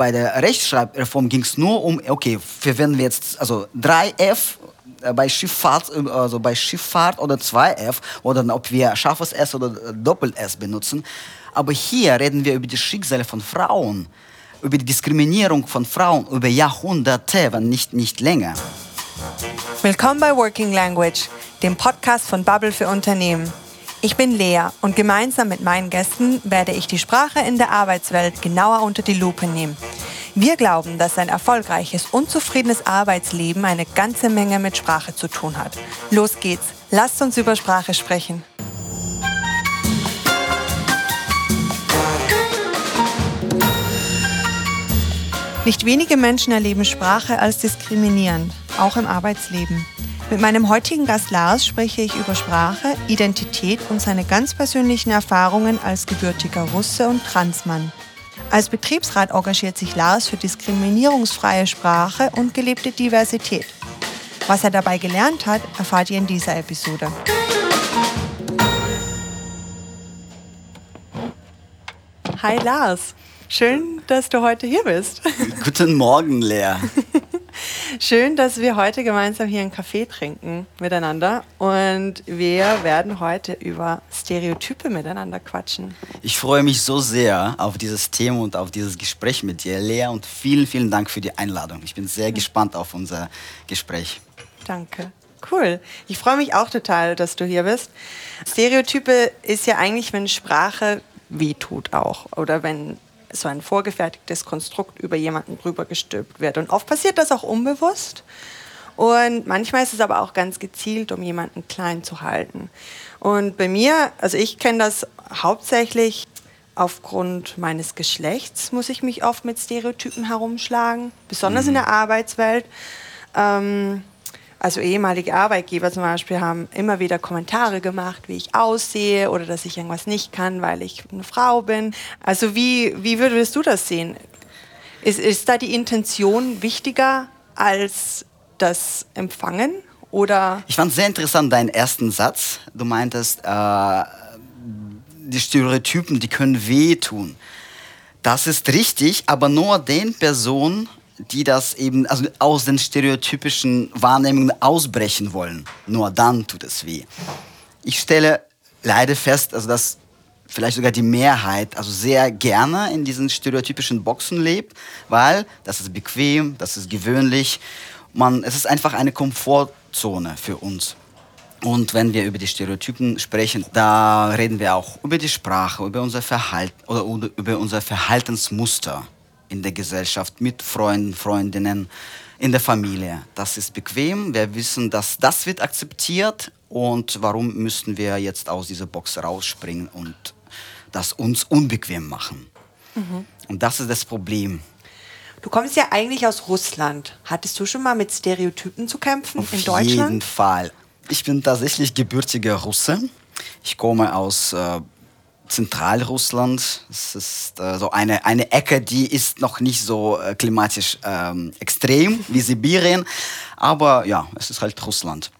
bei der Rechtschreibreform ging es nur um, okay, verwenden wir jetzt also 3F äh, bei Schifffahrt, also bei Schifffahrt oder 2F oder ob wir scharfes S oder Doppel-S benutzen. Aber hier reden wir über die Schicksale von Frauen, über die Diskriminierung von Frauen über Jahrhunderte, wenn nicht, nicht länger. Willkommen bei Working Language, dem Podcast von Bubble für Unternehmen. Ich bin Lea und gemeinsam mit meinen Gästen werde ich die Sprache in der Arbeitswelt genauer unter die Lupe nehmen. Wir glauben, dass ein erfolgreiches, unzufriedenes Arbeitsleben eine ganze Menge mit Sprache zu tun hat. Los geht's, lasst uns über Sprache sprechen. Nicht wenige Menschen erleben Sprache als diskriminierend, auch im Arbeitsleben. Mit meinem heutigen Gast Lars spreche ich über Sprache, Identität und seine ganz persönlichen Erfahrungen als gebürtiger Russe und Transmann. Als Betriebsrat engagiert sich Lars für diskriminierungsfreie Sprache und gelebte Diversität. Was er dabei gelernt hat, erfahrt ihr in dieser Episode. Hi Lars, schön, dass du heute hier bist. Guten Morgen, Lea. Schön, dass wir heute gemeinsam hier einen Kaffee trinken miteinander und wir werden heute über Stereotype miteinander quatschen. Ich freue mich so sehr auf dieses Thema und auf dieses Gespräch mit dir, Lea, und vielen, vielen Dank für die Einladung. Ich bin sehr gespannt auf unser Gespräch. Danke. Cool. Ich freue mich auch total, dass du hier bist. Stereotype ist ja eigentlich, wenn Sprache wehtut auch oder wenn so ein vorgefertigtes Konstrukt über jemanden drüber gestülpt wird. Und oft passiert das auch unbewusst. Und manchmal ist es aber auch ganz gezielt, um jemanden klein zu halten. Und bei mir, also ich kenne das hauptsächlich aufgrund meines Geschlechts, muss ich mich oft mit Stereotypen herumschlagen, besonders mhm. in der Arbeitswelt. Ähm, also ehemalige Arbeitgeber zum Beispiel haben immer wieder Kommentare gemacht, wie ich aussehe oder dass ich irgendwas nicht kann, weil ich eine Frau bin. Also wie, wie würdest du das sehen? Ist, ist da die Intention wichtiger als das Empfangen? Oder? Ich fand sehr interessant deinen ersten Satz. Du meintest, äh, die Stereotypen, die können wehtun. Das ist richtig, aber nur den Personen, die das eben also aus den stereotypischen Wahrnehmungen ausbrechen wollen. Nur dann tut es weh. Ich stelle leider fest, also dass vielleicht sogar die Mehrheit also sehr gerne in diesen stereotypischen Boxen lebt, weil das ist bequem, das ist gewöhnlich. Man, es ist einfach eine Komfortzone für uns. Und wenn wir über die Stereotypen sprechen, da reden wir auch über die Sprache, über unser Verhalten oder über unser Verhaltensmuster in der Gesellschaft, mit Freunden, Freundinnen, in der Familie. Das ist bequem. Wir wissen, dass das wird akzeptiert und warum müssten wir jetzt aus dieser Box rausspringen und das uns unbequem machen. Mhm. Und das ist das Problem. Du kommst ja eigentlich aus Russland. Hattest du schon mal mit Stereotypen zu kämpfen Auf in Deutschland? Auf jeden Fall. Ich bin tatsächlich gebürtiger Russe. Ich komme aus äh, Zentralrussland. Es ist äh, so eine, eine Ecke, die ist noch nicht so äh, klimatisch ähm, extrem wie Sibirien, aber ja, es ist halt Russland.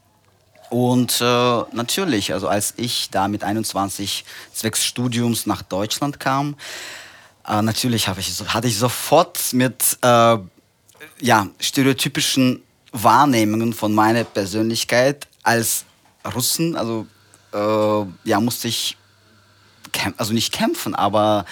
Und äh, natürlich, also als ich da mit 21 zwecks Studiums nach Deutschland kam, äh, natürlich ich, hatte ich sofort mit äh, ja, stereotypischen Wahrnehmungen von meiner Persönlichkeit als Russen, also äh, ja, musste ich also nicht kämpfen, aber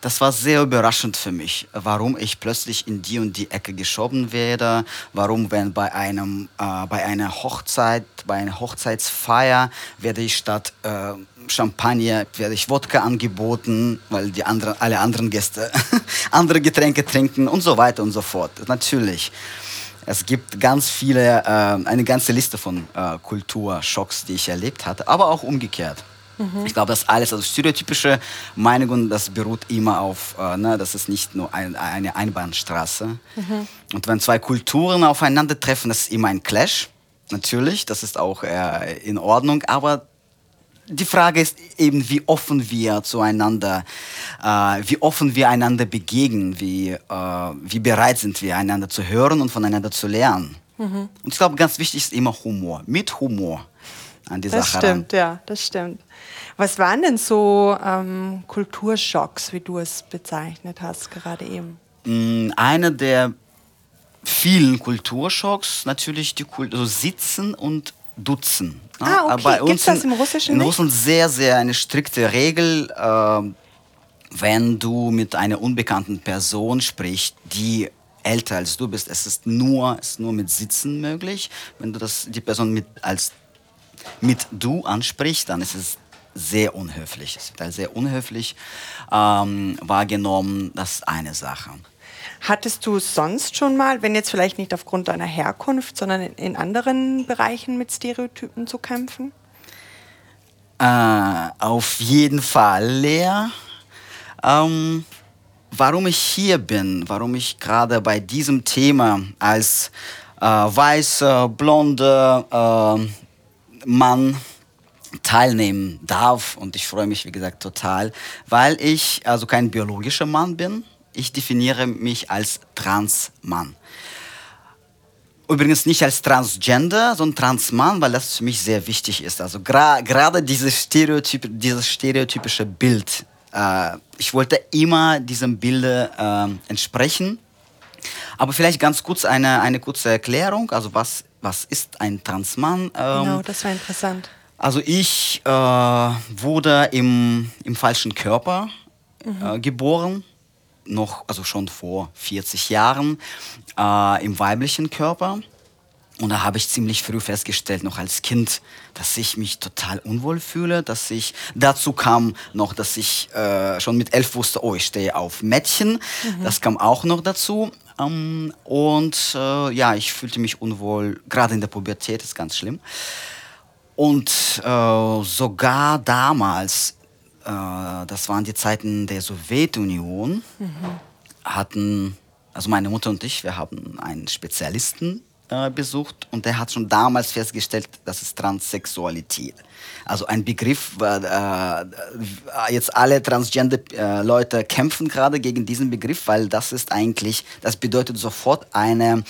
das war sehr überraschend für mich, warum ich plötzlich in die und die Ecke geschoben werde, warum wenn bei einem äh, bei einer Hochzeit, bei einer Hochzeitsfeier werde ich statt äh, Champagner werde ich Wodka angeboten, weil die anderen alle anderen Gäste andere Getränke trinken und so weiter und so fort. Natürlich. Es gibt ganz viele, äh, eine ganze Liste von äh, Kulturschocks, die ich erlebt hatte, aber auch umgekehrt. Mhm. Ich glaube, das alles, also stereotypische Meinungen, das beruht immer auf, äh, ne, das ist nicht nur ein, eine Einbahnstraße. Mhm. Und wenn zwei Kulturen aufeinandertreffen, das ist immer ein Clash. Natürlich, das ist auch äh, in Ordnung, aber die Frage ist eben, wie offen wir zueinander, äh, wie offen wir einander begegnen, wie, äh, wie bereit sind wir, einander zu hören und voneinander zu lernen. Mhm. Und ich glaube, ganz wichtig ist immer Humor, mit Humor an die das Sache Das stimmt, ran. ja, das stimmt. Was waren denn so ähm, Kulturschocks, wie du es bezeichnet hast, gerade eben? mh, einer der vielen Kulturschocks natürlich die Kult also Sitzen und Dutzen. ne? Ah, okay. Bei Gibt's uns das im Russischen In nicht? Russland sehr, sehr eine strikte Regel. Äh, wenn du mit einer unbekannten Person sprichst, die älter als du bist, es ist nur, es ist nur mit Sitzen möglich. Wenn du das, die Person mit, als mit du ansprichst, dann ist es sehr unhöflich. Es wird sehr unhöflich ähm, wahrgenommen. Das ist eine Sache. Hattest du sonst schon mal, wenn jetzt vielleicht nicht aufgrund deiner Herkunft, sondern in, anderen Bereichen mit Stereotypen zu kämpfen? Äh, auf jeden Fall, Lea. Ähm, warum ich hier bin, warum ich gerade bei diesem Thema als äh, weißer, blonder äh, Mann teilnehmen darf und ich freue mich, wie gesagt, total, weil ich also kein biologischer Mann bin. Ich definiere mich als Transmann. Übrigens nicht als Transgender, sondern Transmann, weil das für mich sehr wichtig ist. Also gerade dieses, Stereotyp dieses stereotypische Bild. Äh, ich wollte immer diesem Bilde äh, entsprechen. Aber vielleicht ganz kurz eine, eine kurze Erklärung. Also was, was ist ein Transmann? Ähm, Genau, das war interessant. also ich äh, wurde im, im falschen Körper äh, geboren, noch, also schon vor 40 Jahren, äh, im weiblichen Körper. Und da habe ich ziemlich früh festgestellt, noch als Kind, dass ich mich total unwohl fühle, dass ich, dazu kam noch, dass ich äh, schon mit elf wusste, oh, ich stehe auf Mädchen. Das kam auch noch dazu. Ähm, und äh, ja, ich fühlte mich unwohl, gerade in der Pubertät, ist ganz schlimm. Und äh, sogar damals, äh, das waren die Zeiten der Sowjetunion, hatten, also meine Mutter und ich, wir haben einen Spezialisten äh, besucht und der hat schon damals festgestellt, das ist Transsexualität. Also ein Begriff, äh, äh, jetzt alle Transgender-Leute kämpfen gerade gegen diesen Begriff, weil das ist eigentlich, das bedeutet sofort eine,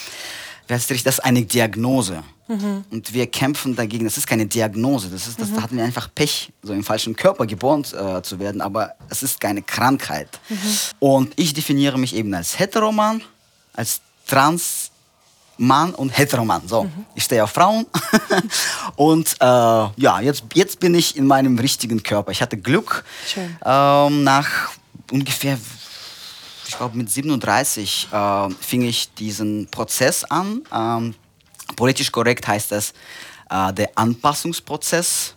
wie heißt richtig, das ist eine Diagnose. Und wir kämpfen dagegen. Das ist keine Diagnose. Das ist, das da hatten wir einfach Pech, so im falschen Körper geboren äh, zu werden. Aber es ist keine Krankheit. Und ich definiere mich eben als Heteroman, als Transmann und Heteroman. So, ich stehe auf Frauen. und äh, ja, jetzt, jetzt bin ich in meinem richtigen Körper. Ich hatte Glück. Ähm, nach ungefähr ich glaube mit 37 äh, fing ich diesen Prozess an. Ähm, politisch korrekt heißt das äh, der Anpassungsprozess,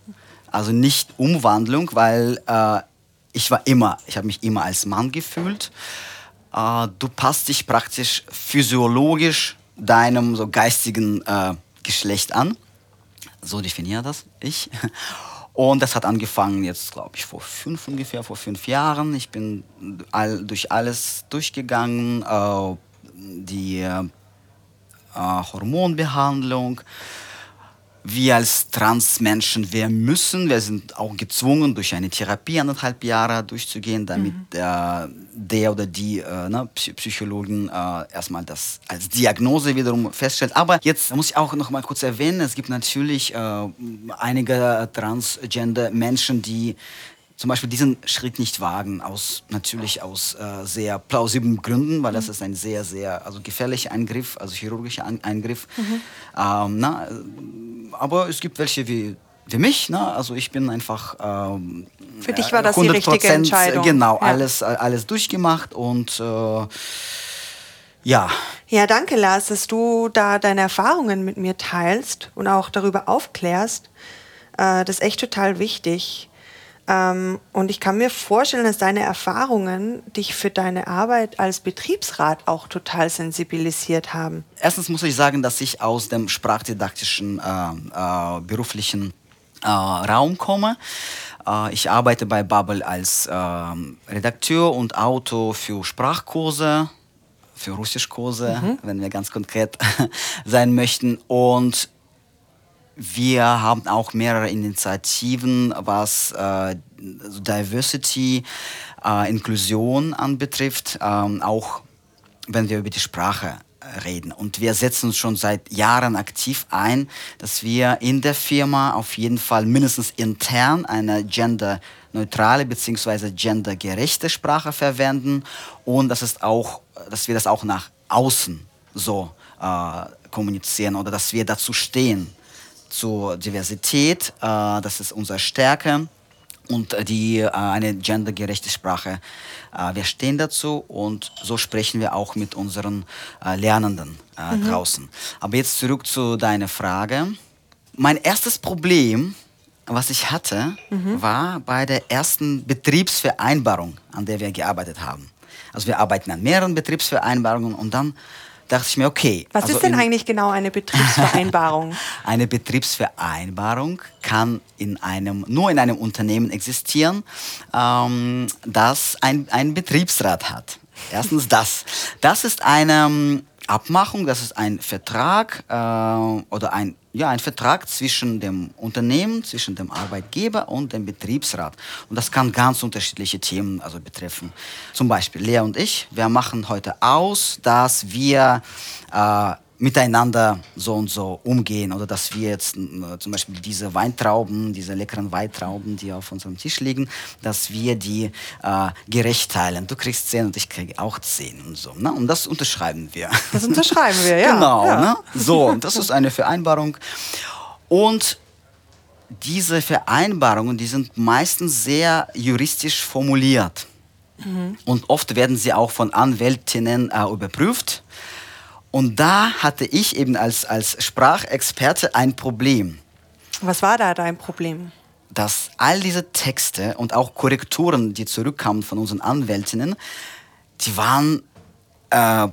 also nicht Umwandlung, weil äh, ich war immer, ich habe mich immer als Mann gefühlt. Äh, du passt dich praktisch physiologisch deinem so geistigen äh, Geschlecht an. So definiere das ich. Und das hat angefangen jetzt, glaube ich, vor fünf ungefähr, vor fünf Jahren. Ich bin all, durch alles durchgegangen, äh, die äh, Hormonbehandlung. Wir als Transmenschen, wir müssen, wir sind auch gezwungen, durch eine Therapie anderthalb Jahre durchzugehen, damit äh, der oder die äh, ne, Psy Psychologin äh, erstmal das als Diagnose wiederum feststellt. Aber jetzt muss ich auch noch mal kurz erwähnen, es gibt natürlich äh, einige Transgender-Menschen, die zum Beispiel diesen Schritt nicht wagen, aus, natürlich aus äh, sehr plausiblen Gründen, weil das ist ein sehr, sehr also gefährlicher Eingriff, also chirurgischer Ein Eingriff. Ähm, na, äh, aber es gibt welche wie, wie mich, na, also ich bin einfach ähm, Für dich war das die richtige 100% Entscheidung. Genau, Ja. alles, alles durchgemacht und äh, ja, Ja, danke, Lars, dass du da deine Erfahrungen mit mir teilst und auch darüber aufklärst. Äh, das ist echt total wichtig. Ähm, und ich kann mir vorstellen, dass deine Erfahrungen dich für deine Arbeit als Betriebsrat auch total sensibilisiert haben. Erstens muss ich sagen, dass ich aus dem sprachdidaktischen äh, äh, beruflichen äh, Raum komme. Äh, ich arbeite bei Bubble als ähm, Redakteur und Autor für Sprachkurse, für Russischkurse, wenn wir ganz konkret sein möchten. Und wir haben auch mehrere Initiativen, was äh, Diversity, äh, Inklusion anbetrifft, ähm, auch wenn wir über die Sprache reden. Und wir setzen uns schon seit Jahren aktiv ein, dass wir in der Firma auf jeden Fall mindestens intern eine genderneutrale bzw. gendergerechte Sprache verwenden und das ist auch, dass wir das auch nach außen so äh, kommunizieren oder dass wir dazu stehen zur Diversität. Äh, das ist unsere Stärke und die äh, eine gendergerechte Sprache. Äh, wir stehen dazu und so sprechen wir auch mit unseren Lernenden mhm. draußen. Aber jetzt zurück zu deiner Frage. Mein erstes Problem, was ich hatte, mhm. war bei der ersten Betriebsvereinbarung, an der wir gearbeitet haben. Also wir arbeiten an mehreren Betriebsvereinbarungen und dann dachte ich mir, okay. Was also ist denn eigentlich genau eine Betriebsvereinbarung? eine Betriebsvereinbarung kann in einem, nur in einem Unternehmen existieren, ähm, das ein, einen Betriebsrat hat. Erstens das. Das ist eine ähm, Abmachung, das ist ein Vertrag äh, oder ein, ja, ein Vertrag zwischen dem Unternehmen, zwischen dem Arbeitgeber und dem Betriebsrat. Und das kann ganz unterschiedliche Themen also betreffen. Zum Beispiel Lea und ich, wir machen heute aus, dass wir äh, miteinander so und so umgehen oder dass wir jetzt äh, zum Beispiel diese Weintrauben, diese leckeren Weintrauben, die auf unserem Tisch liegen, dass wir die äh, gerecht teilen. Du kriegst zehn und ich kriege auch zehn und so. Ne? Und das unterschreiben wir. Das unterschreiben wir, ja. genau. Ja. Ne? So, das ist eine Vereinbarung. Und diese Vereinbarungen, die sind meistens sehr juristisch formuliert. Mhm. Und oft werden sie auch von Anwältinnen äh, überprüft. Und da hatte ich eben als, als Sprachexperte ein Problem. Was war da dein Problem? Dass all diese Texte und auch Korrekturen, die zurückkamen von unseren Anwältinnen, die waren äh,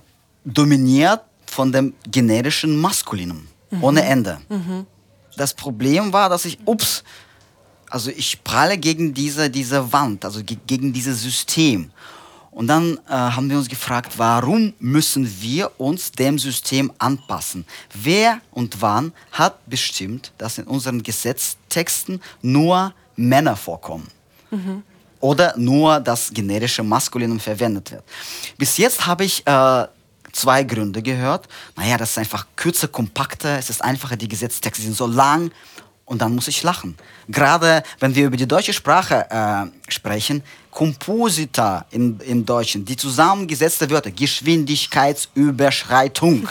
dominiert von dem generischen Maskulinum, mhm. ohne Ende. Mhm. Das Problem war, dass ich, ups, also ich pralle gegen diese, diese Wand, also gegen dieses System. Und dann äh, haben wir uns gefragt, warum müssen wir uns dem System anpassen? Wer und wann hat bestimmt, dass in unseren Gesetztexten nur Männer vorkommen? Mhm. Oder nur das generische Maskulinum verwendet wird. Bis jetzt habe ich äh, zwei Gründe gehört. Naja, das ist einfach kürzer, kompakter, es ist einfacher, die Gesetztexte sind so lang und dann muss ich lachen. Gerade wenn wir über die deutsche Sprache äh, sprechen, Komposita in, im Deutschen, die zusammengesetzte Wörter, Geschwindigkeitsüberschreitung,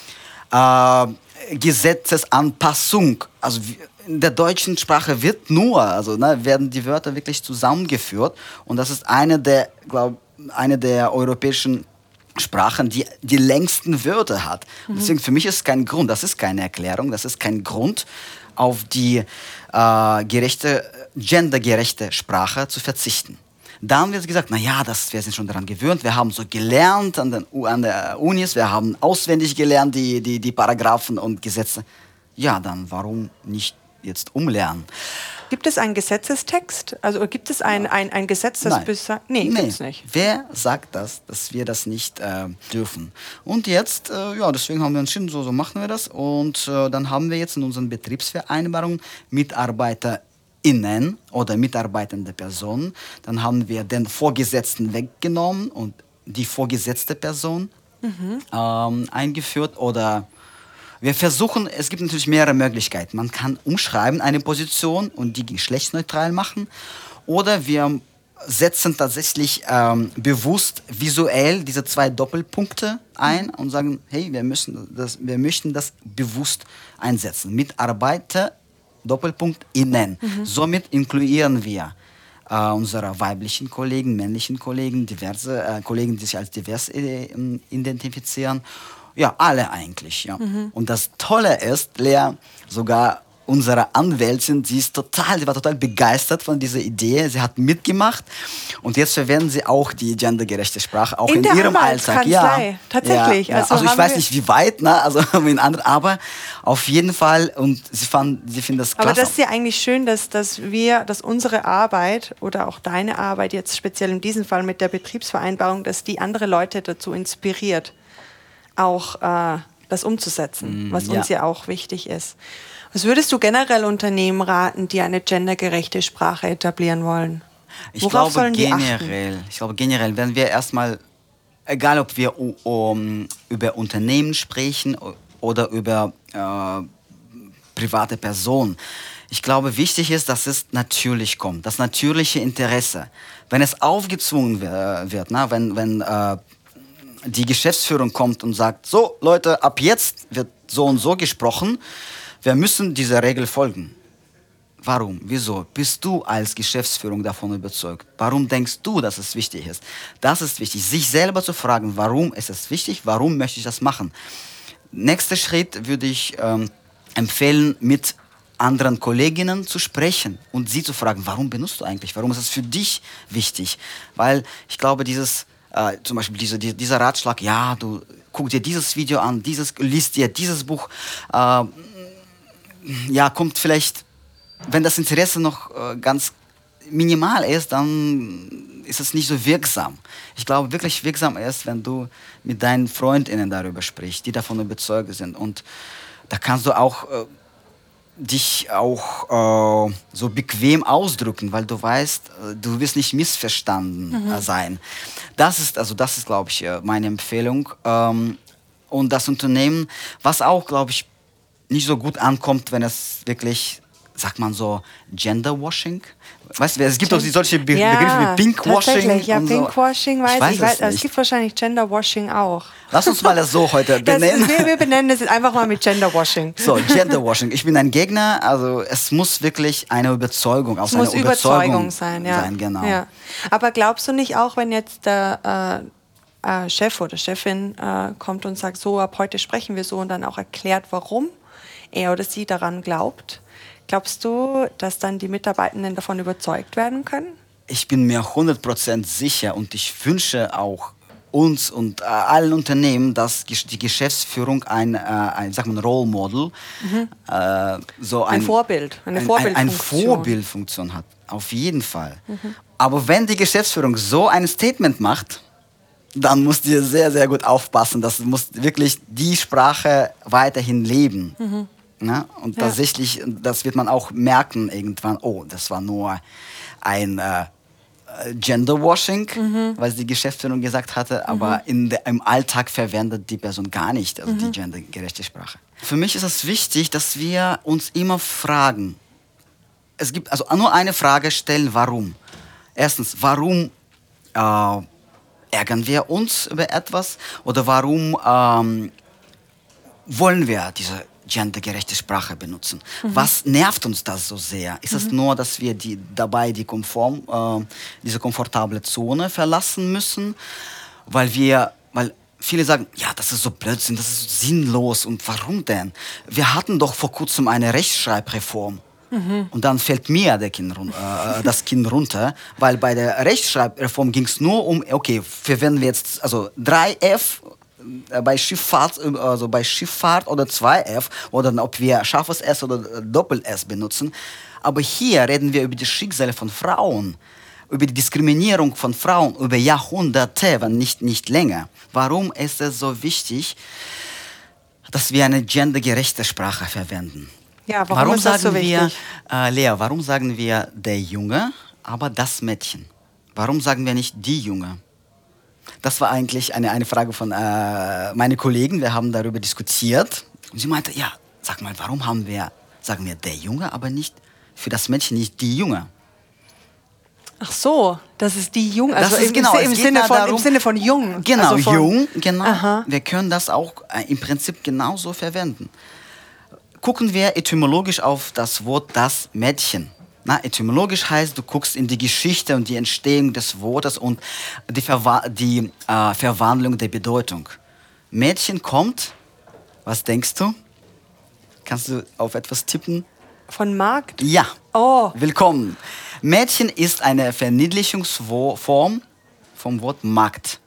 äh, Gesetzesanpassung, also in der deutschen Sprache wird nur, also ne, werden die Wörter wirklich zusammengeführt und das ist eine der, glaube eine der europäischen Sprachen, die die längsten Wörter hat. Mhm. Deswegen für mich ist es kein Grund, das ist keine Erklärung, das ist kein Grund, auf die äh, gerechte, gendergerechte Sprache zu verzichten. Da haben wir gesagt, naja, das, wir sind schon daran gewöhnt, wir haben so gelernt an, den, an der Unis, wir haben auswendig gelernt die, die, die Paragraphen und Gesetze. Ja, dann warum nicht jetzt umlernen? Gibt es einen Gesetzestext? Also gibt es ein, ein, ein Gesetz, das Nein. bis Nee, nee. gibt's nicht. Wer sagt das, dass wir das nicht äh, dürfen? Und jetzt, äh, ja, deswegen haben wir entschieden, so, so machen wir das. Und äh, dann haben wir jetzt in unseren Betriebsvereinbarungen MitarbeiterInnen oder mitarbeitende Personen. Dann haben wir den Vorgesetzten weggenommen und die vorgesetzte Person mhm. ähm, eingeführt oder wir versuchen, es gibt natürlich mehrere Möglichkeiten. Man kann umschreiben eine Position und die geschlechtsneutral machen. Oder wir setzen tatsächlich ähm, bewusst visuell diese zwei Doppelpunkte ein und sagen, hey, wir, müssen das, wir möchten das bewusst einsetzen. Mitarbeiter, Doppelpunkt, innen. Mhm. Somit inkludieren wir äh, unsere weiblichen Kollegen, männlichen Kollegen, diverse äh, Kollegen, die sich als divers äh, identifizieren ja, alle eigentlich. Ja. Mhm. Und das Tolle ist, Lea, sogar unsere Anwältin, sie ist total, sie war total begeistert von dieser Idee. Sie hat mitgemacht und jetzt verwenden sie auch die gendergerechte Sprache auch in, in ihrem Alltag. Ja, tatsächlich. Ja, also, also ich weiß nicht, wie weit, ne? Also in anderen, aber auf jeden Fall und sie fand, sie finden das klasse. Aber das ist ja eigentlich schön, dass, dass wir, dass unsere Arbeit oder auch deine Arbeit jetzt speziell in diesem Fall mit der Betriebsvereinbarung, dass die andere Leute dazu inspiriert auch äh, das umzusetzen, mm, was uns ja auch wichtig ist. Was würdest du generell Unternehmen raten, die eine gendergerechte Sprache etablieren wollen? Ich Worauf glaube generell, ich glaube generell, wenn wir erstmal egal ob wir um, über Unternehmen sprechen oder über äh, private Personen. Ich glaube, wichtig ist, dass es natürlich kommt, das natürliche Interesse. Wenn es aufgezwungen wird, na, wenn, wenn äh, die Geschäftsführung kommt und sagt, so Leute, ab jetzt wird so und so gesprochen, wir müssen dieser Regel folgen. Warum? Wieso? Bist du als Geschäftsführung davon überzeugt? Warum denkst du, dass es wichtig ist? Das ist wichtig, sich selber zu fragen, warum ist es wichtig, warum möchte ich das machen? Nächster Schritt würde ich ähm, empfehlen, mit anderen Kolleginnen zu sprechen und sie zu fragen, warum benutzt du eigentlich? Warum ist es für dich wichtig? Weil ich glaube, dieses, äh, zum Beispiel diese, die, dieser Ratschlag, ja, du guck dir dieses Video an, dieses, liest dir dieses Buch, äh, ja, kommt vielleicht wenn das Interesse noch äh, ganz minimal ist, dann ist es nicht so wirksam. Ich glaube, wirklich wirksam ist, wenn du mit deinen Freundinnen darüber sprichst, die davon überzeugt sind. Und da kannst du auch äh, dich auch äh, so bequem ausdrücken, weil du weißt, äh, du wirst nicht missverstanden mhm. sein. Das ist, also das ist, glaube ich, äh, meine Empfehlung. Ähm, und das Unternehmen, was auch, glaube ich, nicht so gut ankommt, wenn es wirklich sagt man so, Genderwashing? Weißt du, es gibt auch solche Be ja, Begriffe wie Pinkwashing. Ja, Pinkwashing so. weiß ich. Weiß ich weiß, es, es gibt wahrscheinlich Genderwashing auch. Lass uns mal das so heute benennen. Das, wir, benennen es einfach mal mit Genderwashing. So, Genderwashing. Ich bin ein Gegner, also es muss wirklich eine Überzeugung aus einer Überzeugung, Überzeugung sein, ja. sein genau. Ja. Aber glaubst du nicht auch, wenn jetzt der äh, äh, Chef oder Chefin äh, kommt und sagt, so ab heute sprechen wir so und dann auch erklärt, warum er oder sie daran glaubt, Glaubst du, dass dann die Mitarbeitenden davon überzeugt werden können? Ich bin mir 100% sicher und ich wünsche auch uns und äh, allen Unternehmen, dass die Geschäftsführung ein, äh, ein, sag mal, Role Model, mhm. äh, so ein, ein, Vorbild, eine ein, Vorbildfunktion. Ein, Vorbildfunktion hat. Auf jeden Fall. Mhm. Aber wenn die Geschäftsführung so ein Statement macht, dann musst du sehr, sehr gut aufpassen. Das muss wirklich die Sprache weiterhin leben. Mhm. Ne? Und ja. tatsächlich, das wird man auch merken irgendwann, oh, das war nur ein äh, Genderwashing, mhm. was die Geschäftsführung gesagt hatte, aber mhm. de, im Alltag verwendet die Person gar nicht also mhm. die gendergerechte Sprache. Für mich ist es wichtig, dass wir uns immer fragen. Es gibt also nur eine Frage stellen, warum. Erstens, warum äh, ärgern wir uns über etwas oder warum ähm, wollen wir diese gendergerechte Sprache benutzen. Mhm. Was nervt uns das so sehr? Ist mhm. es nur, dass wir die, dabei die Konform, äh, diese komfortable Zone verlassen müssen, weil wir, weil viele sagen, ja, das ist so Blödsinn, das ist so sinnlos und warum denn? Wir hatten doch vor kurzem eine Rechtschreibreform. Mhm. Und dann fällt mir kind, äh, das Kind runter, weil bei der Rechtschreibreform ging es nur um, okay, verwenden wir jetzt also 3F äh, bei Schifffahrt, äh, also bei Schifffahrt oder 2F oder ob wir scharfes S oder Doppel-S benutzen. Aber hier reden wir über die Schicksale von Frauen, über die Diskriminierung von Frauen über Jahrhunderte, wenn nicht, nicht länger. Warum ist es so wichtig, dass wir eine gendergerechte Sprache verwenden? Ja, warum, warum sagen so wir, äh, Lea, warum sagen wir der Junge, aber das Mädchen? Warum sagen wir nicht die Junge? Das war eigentlich eine, eine Frage von äh, meinen Kollegen. Wir haben darüber diskutiert. Und sie meinte, ja, sag mal, warum haben wir, sagen wir der Junge, aber nicht für das Mädchen nicht die Junge? Ach so, das ist die Junge. Also im, genau, im, Sinne von, darum, im Sinne von jung. Genau, also von, jung, genau. Aha. Wir können das auch äh, im Prinzip genauso verwenden. Gucken wir etymologisch auf das Wort das Mädchen. Na, etymologisch heißt, du guckst in die Geschichte und die Entstehung des Wortes und die, Verwa die äh, Verwandlung der Bedeutung. Mädchen kommt, was denkst du? Kannst du auf etwas tippen? Von Markt? Ja. Oh. Willkommen. Mädchen ist eine Verniedlichungsform vom Wort Markt.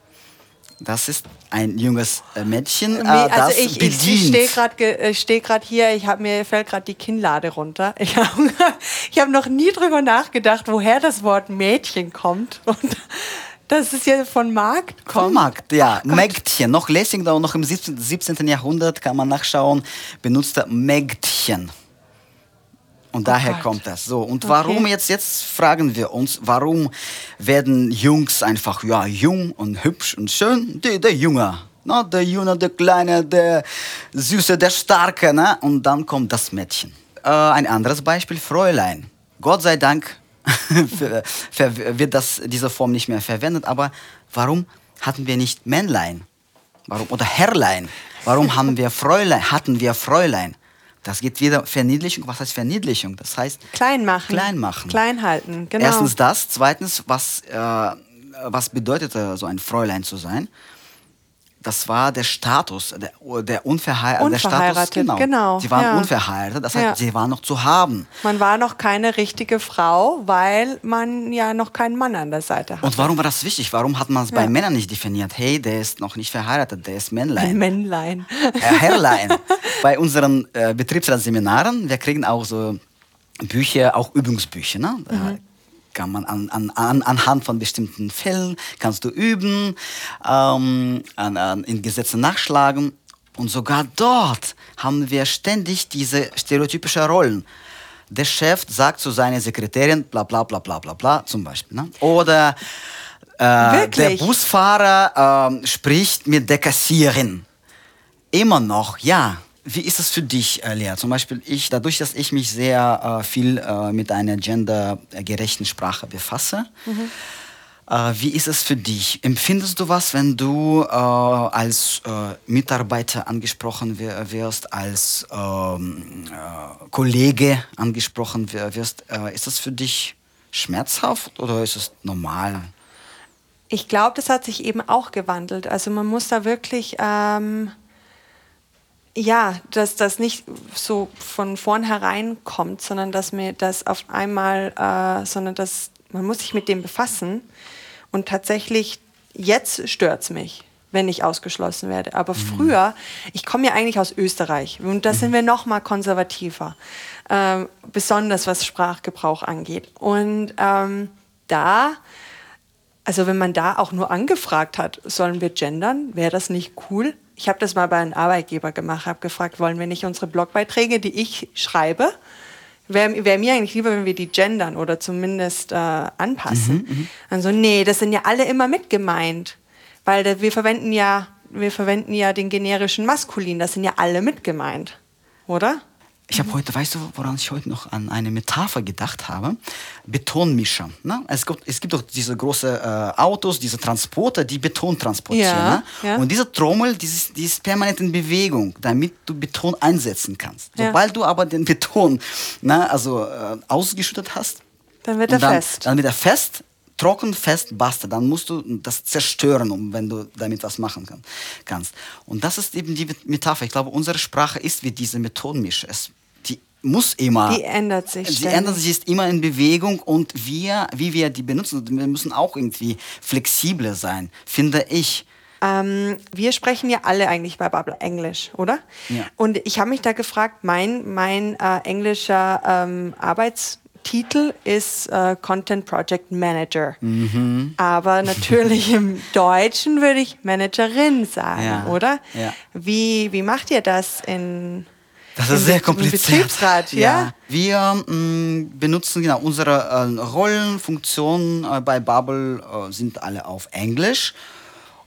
Das ist ein junges äh, Mädchen, äh, also das ich, bedient. Ich stehe gerade steh hier, ich hab, mir fällt gerade die Kinnlade runter. Ich habe hab noch nie drüber nachgedacht, woher das Wort Mädchen kommt. Und das ist ja von Markt kommt. Von Markt, ja. Mägdchen. Noch Lessing, noch im 17, 17. Jahrhundert kann man nachschauen, benutzte Mägdchen. Und Und daher Gott. kommt das. So. Und warum Okay. jetzt, jetzt fragen wir uns, warum werden Jungs einfach, ja, jung und hübsch und schön? Der, der Junge. Na, der Junge, der Kleine, der Süße, der Starke. Ne? Und dann kommt das Mädchen. Äh, ein anderes Beispiel, Fräulein. Gott sei Dank wird das, diese Form nicht mehr verwendet. Aber warum hatten wir nicht Männlein? Warum? Oder Herrlein. Warum haben wir Fräulein, hatten wir Fräulein? Das geht wieder Verniedlichung. Was heißt Verniedlichung? Das heißt Klein machen. Klein machen. Klein halten, genau. Erstens das. Zweitens, was, äh, was bedeutete so ein Fräulein zu sein? Das war der Status, der, der, Unverhei der Status. Unverheiratet, genau, Sie waren ja. unverheiratet, das heißt, Ja. sie waren noch zu haben. Man war noch keine richtige Frau, weil man ja noch keinen Mann an der Seite hatte. Und warum war das wichtig? Warum hat man es bei Männern nicht definiert? Hey, der ist noch nicht verheiratet, der ist Männlein. Ein Männlein. äh, Herrlein. Bei unseren äh, Betriebsratsseminaren, wir kriegen auch so Bücher, auch Übungsbücher. Ne? Da kann man an, an, an, anhand von bestimmten Fällen kannst du üben, ähm, an, an, in Gesetzen nachschlagen. Und sogar dort haben wir ständig diese stereotypischen Rollen. Der Chef sagt zu seiner Sekretärin bla bla bla bla bla bla zum Beispiel. Ne? Oder äh, der? Busfahrer ähm, spricht mit der Kassierin. Immer noch, ja. Wie ist es für dich, äh, Lea? Zum Beispiel ich, dadurch, dass ich mich sehr äh, viel äh, mit einer gendergerechten Sprache befasse, äh, wie ist es für dich? Empfindest du was, wenn du äh, als äh, Mitarbeiter angesprochen wi- wirst, als ähm, äh, Kollege angesprochen wi- wirst? Ist das für dich schmerzhaft oder ist es normal? Ich glaube, das hat sich eben auch gewandelt. Also man muss da wirklich, ähm, ja, dass das nicht so von vornherein kommt, sondern dass mir das auf einmal, äh, sondern dass man muss sich mit dem befassen. Und tatsächlich, jetzt stört es mich, wenn ich ausgeschlossen werde. Aber früher, ich komme ja eigentlich aus Österreich und da sind wir noch mal konservativer, ähm, besonders was Sprachgebrauch angeht. Und ähm, da also wenn man da auch nur angefragt hat, sollen wir gendern, wäre das nicht cool? Ich habe das mal bei einem Arbeitgeber gemacht, habe gefragt, wollen wir nicht unsere Blogbeiträge, die ich schreibe, wäre wär mir eigentlich lieber, wenn wir die gendern oder zumindest äh, anpassen. Also nee, das sind ja alle immer mit gemeint, weil da, wir verwenden ja wir verwenden ja den generischen Maskulin, das sind ja alle mit gemeint, oder? Ich habe heute, weißt du, woran ich heute noch an eine Metapher gedacht habe? Betonmischer. Ne? Es, gibt, es gibt doch diese großen äh, Autos, diese Transporter, die Beton transportieren. Ja, ne? ja. Und diese Trommel, die ist, die ist permanent in Bewegung, damit du Beton einsetzen kannst. Ja. Sobald du aber den Beton ne, also, äh, ausgeschüttet hast, Dann wird er dann, fest. Dann wird er fest, trocken, fest, basta. Dann musst du das zerstören, um, wenn du damit was machen kann, kannst. Und das ist eben die Metapher. Ich glaube, unsere Sprache ist wie diese Methodenmische. Es, muss immer. Die ändert sich Sie ständig. ändert sich, ist immer in Bewegung und wir, wie wir die benutzen, wir müssen auch irgendwie flexibler sein, finde ich. Ähm, wir sprechen ja alle eigentlich bei Bubble Englisch, oder? Ja. Und ich habe mich da gefragt, mein, mein äh, englischer ähm, Arbeitstitel ist äh, Content Project Manager. Mhm. Aber natürlich im Deutschen würde ich Managerin sagen, Ja, oder? ja. Wie, wie macht ihr das in Das ist sehr kompliziert. Betriebsrat, ja? Wir mh, benutzen genau unsere äh, Rollen, Funktionen äh, bei Bubble äh, sind alle auf Englisch.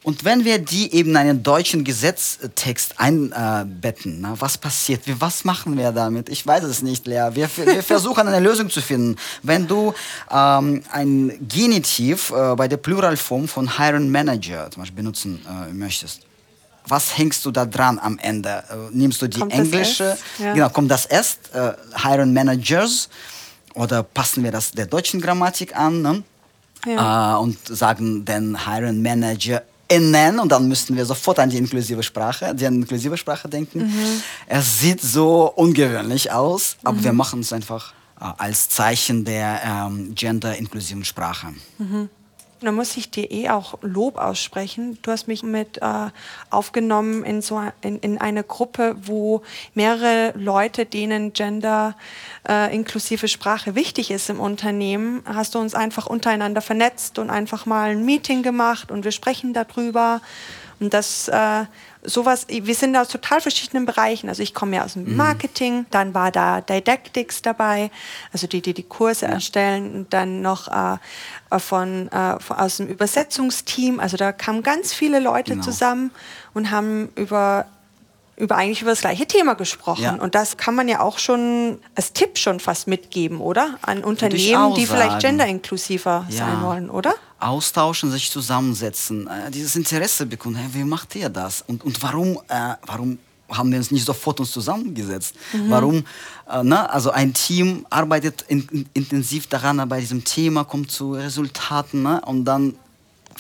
Und wenn wir die eben in einen deutschen Gesetztext einbetten, na, was passiert? Was machen wir damit? Ich weiß es nicht, Lea. Wir, wir versuchen eine Lösung zu finden. Wenn du ähm, ein Genitiv äh, bei der Pluralform von Hiring Manager zum Beispiel benutzen äh, möchtest, was hängst du da dran am Ende? Äh, nimmst du die Kommt englische? Ja. genau, kommt das S, äh, Hiring Managers, oder passen wir das der deutschen Grammatik an ne? Ja. äh, und sagen den Hiring Manager innen und dann müssten wir sofort an die inklusive Sprache, die inklusive Sprache denken. Mhm. Es sieht so ungewöhnlich aus, aber wir machen es einfach äh, als Zeichen der ähm, gender-inklusiven Sprache. Da muss ich dir eh auch Lob aussprechen. Du hast mich mit äh, aufgenommen in so in, in eine Gruppe, wo mehrere Leute, denen Gender äh, inklusive Sprache wichtig ist im Unternehmen, hast du uns einfach untereinander vernetzt und einfach mal ein Meeting gemacht und wir sprechen darüber. Und das, äh, sowas, wir sind aus total verschiedenen Bereichen. Also ich komme ja aus dem Marketing, dann war da Didactics dabei, also die, die die Kurse ja. erstellen und dann noch äh, von, äh, von, aus dem Übersetzungsteam. Also da kamen ganz viele Leute genau. zusammen und haben über über eigentlich über das gleiche Thema gesprochen. Ja. Und das kann man ja auch schon als Tipp schon fast mitgeben, oder? An Unternehmen, die vielleicht genderinklusiver ja. sein wollen, oder? Austauschen, sich zusammensetzen, äh, dieses Interesse bekunden. Hey, wie macht ihr das? Und, und warum, äh, warum haben wir uns nicht sofort uns zusammengesetzt? Mhm. Warum, äh, ne? also ein Team arbeitet in, in, intensiv daran, bei diesem Thema kommt zu Resultaten ne? und dann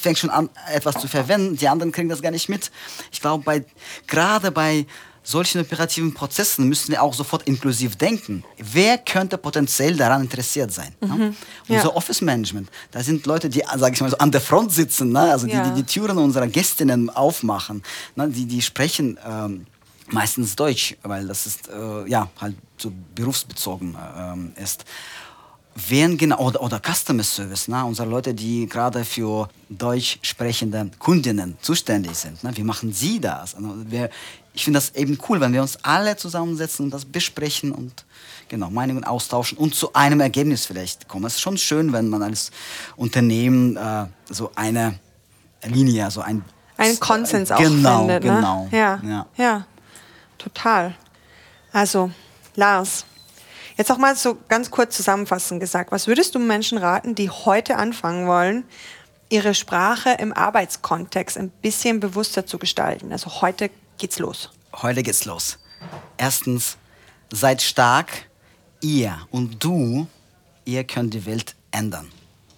fängt schon an, etwas zu verwenden. Die anderen kriegen das gar nicht mit. Ich glaube, bei, gerade bei solchen operativen Prozessen müssen wir auch sofort inklusiv denken. Wer könnte potenziell daran interessiert sein? Mhm. Ne? Unser ja. Office Management, da sind Leute, die, sage ich mal, so an der Front sitzen, ne? also ja. die, die, die Türen unserer Gästinnen aufmachen, ne? die, die sprechen ähm, meistens Deutsch, weil das ist äh, ja halt so berufsbezogen äh, ist wen genau, oder, oder Customer Service, ne? unsere Leute, die gerade für deutsch sprechende Kundinnen zuständig sind. Ne? Wie machen sie das? Also wir, ich finde das eben cool, wenn wir uns alle zusammensetzen und das besprechen und genau, Meinungen austauschen und zu einem Ergebnis vielleicht kommen. Es ist schon schön, wenn man als Unternehmen äh, so eine Linie, so ein einen Konsens auch genau, findet. Ne? Genau, ja, ja, ja, total. Also, Lars, Jetzt auch mal so ganz kurz zusammenfassend gesagt, was würdest du Menschen raten, die heute anfangen wollen, ihre Sprache im Arbeitskontext ein bisschen bewusster zu gestalten? Also heute geht's los. Heute geht's los. Erstens, seid stark. Ihr und du, ihr könnt die Welt ändern.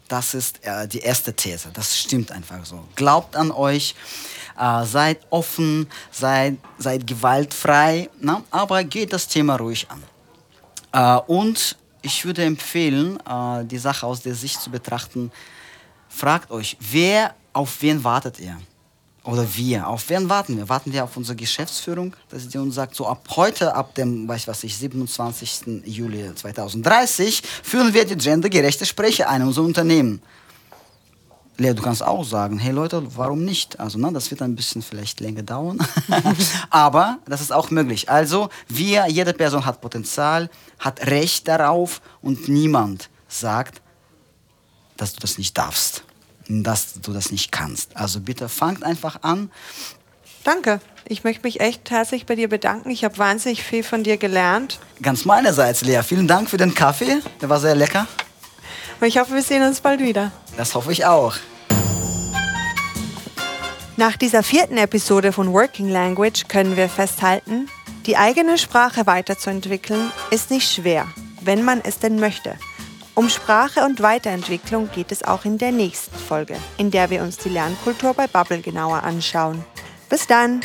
Das ist äh, die erste These. Das stimmt einfach so. Glaubt an euch, äh, seid offen, seid, seid gewaltfrei, na? Ne? aber geht das Thema ruhig an. Äh, und ich würde empfehlen, äh, die Sache aus der Sicht zu betrachten. Fragt euch, wer, auf wen wartet ihr? Oder wir, auf wen warten wir? Warten wir auf unsere Geschäftsführung, dass sie uns sagt, so ab heute, ab dem, weiß was ich, 27. Juli 2030, führen wir die gendergerechte Spreche ein in unser Unternehmen. Lea, du kannst auch sagen, hey Leute, warum nicht? Also, ne, das wird ein bisschen vielleicht länger dauern, aber das ist auch möglich. Also, wir, jede Person hat Potenzial, hat Recht darauf und niemand sagt, dass du das nicht darfst, dass du das nicht kannst. Also bitte fangt einfach an. Danke. Ich möchte mich echt herzlich bei dir bedanken. Ich habe wahnsinnig viel von dir gelernt. Ganz meinerseits, Lea. Vielen Dank für den Kaffee. Der war sehr lecker. Und ich hoffe, wir sehen uns bald wieder. Das hoffe ich auch. Nach dieser vierten Episode von Working Language können wir festhalten, die eigene Sprache weiterzuentwickeln ist nicht schwer, wenn man es denn möchte. Um Sprache und Weiterentwicklung geht es auch in der nächsten Folge, in der wir uns die Lernkultur bei Bubble genauer anschauen. Bis dann!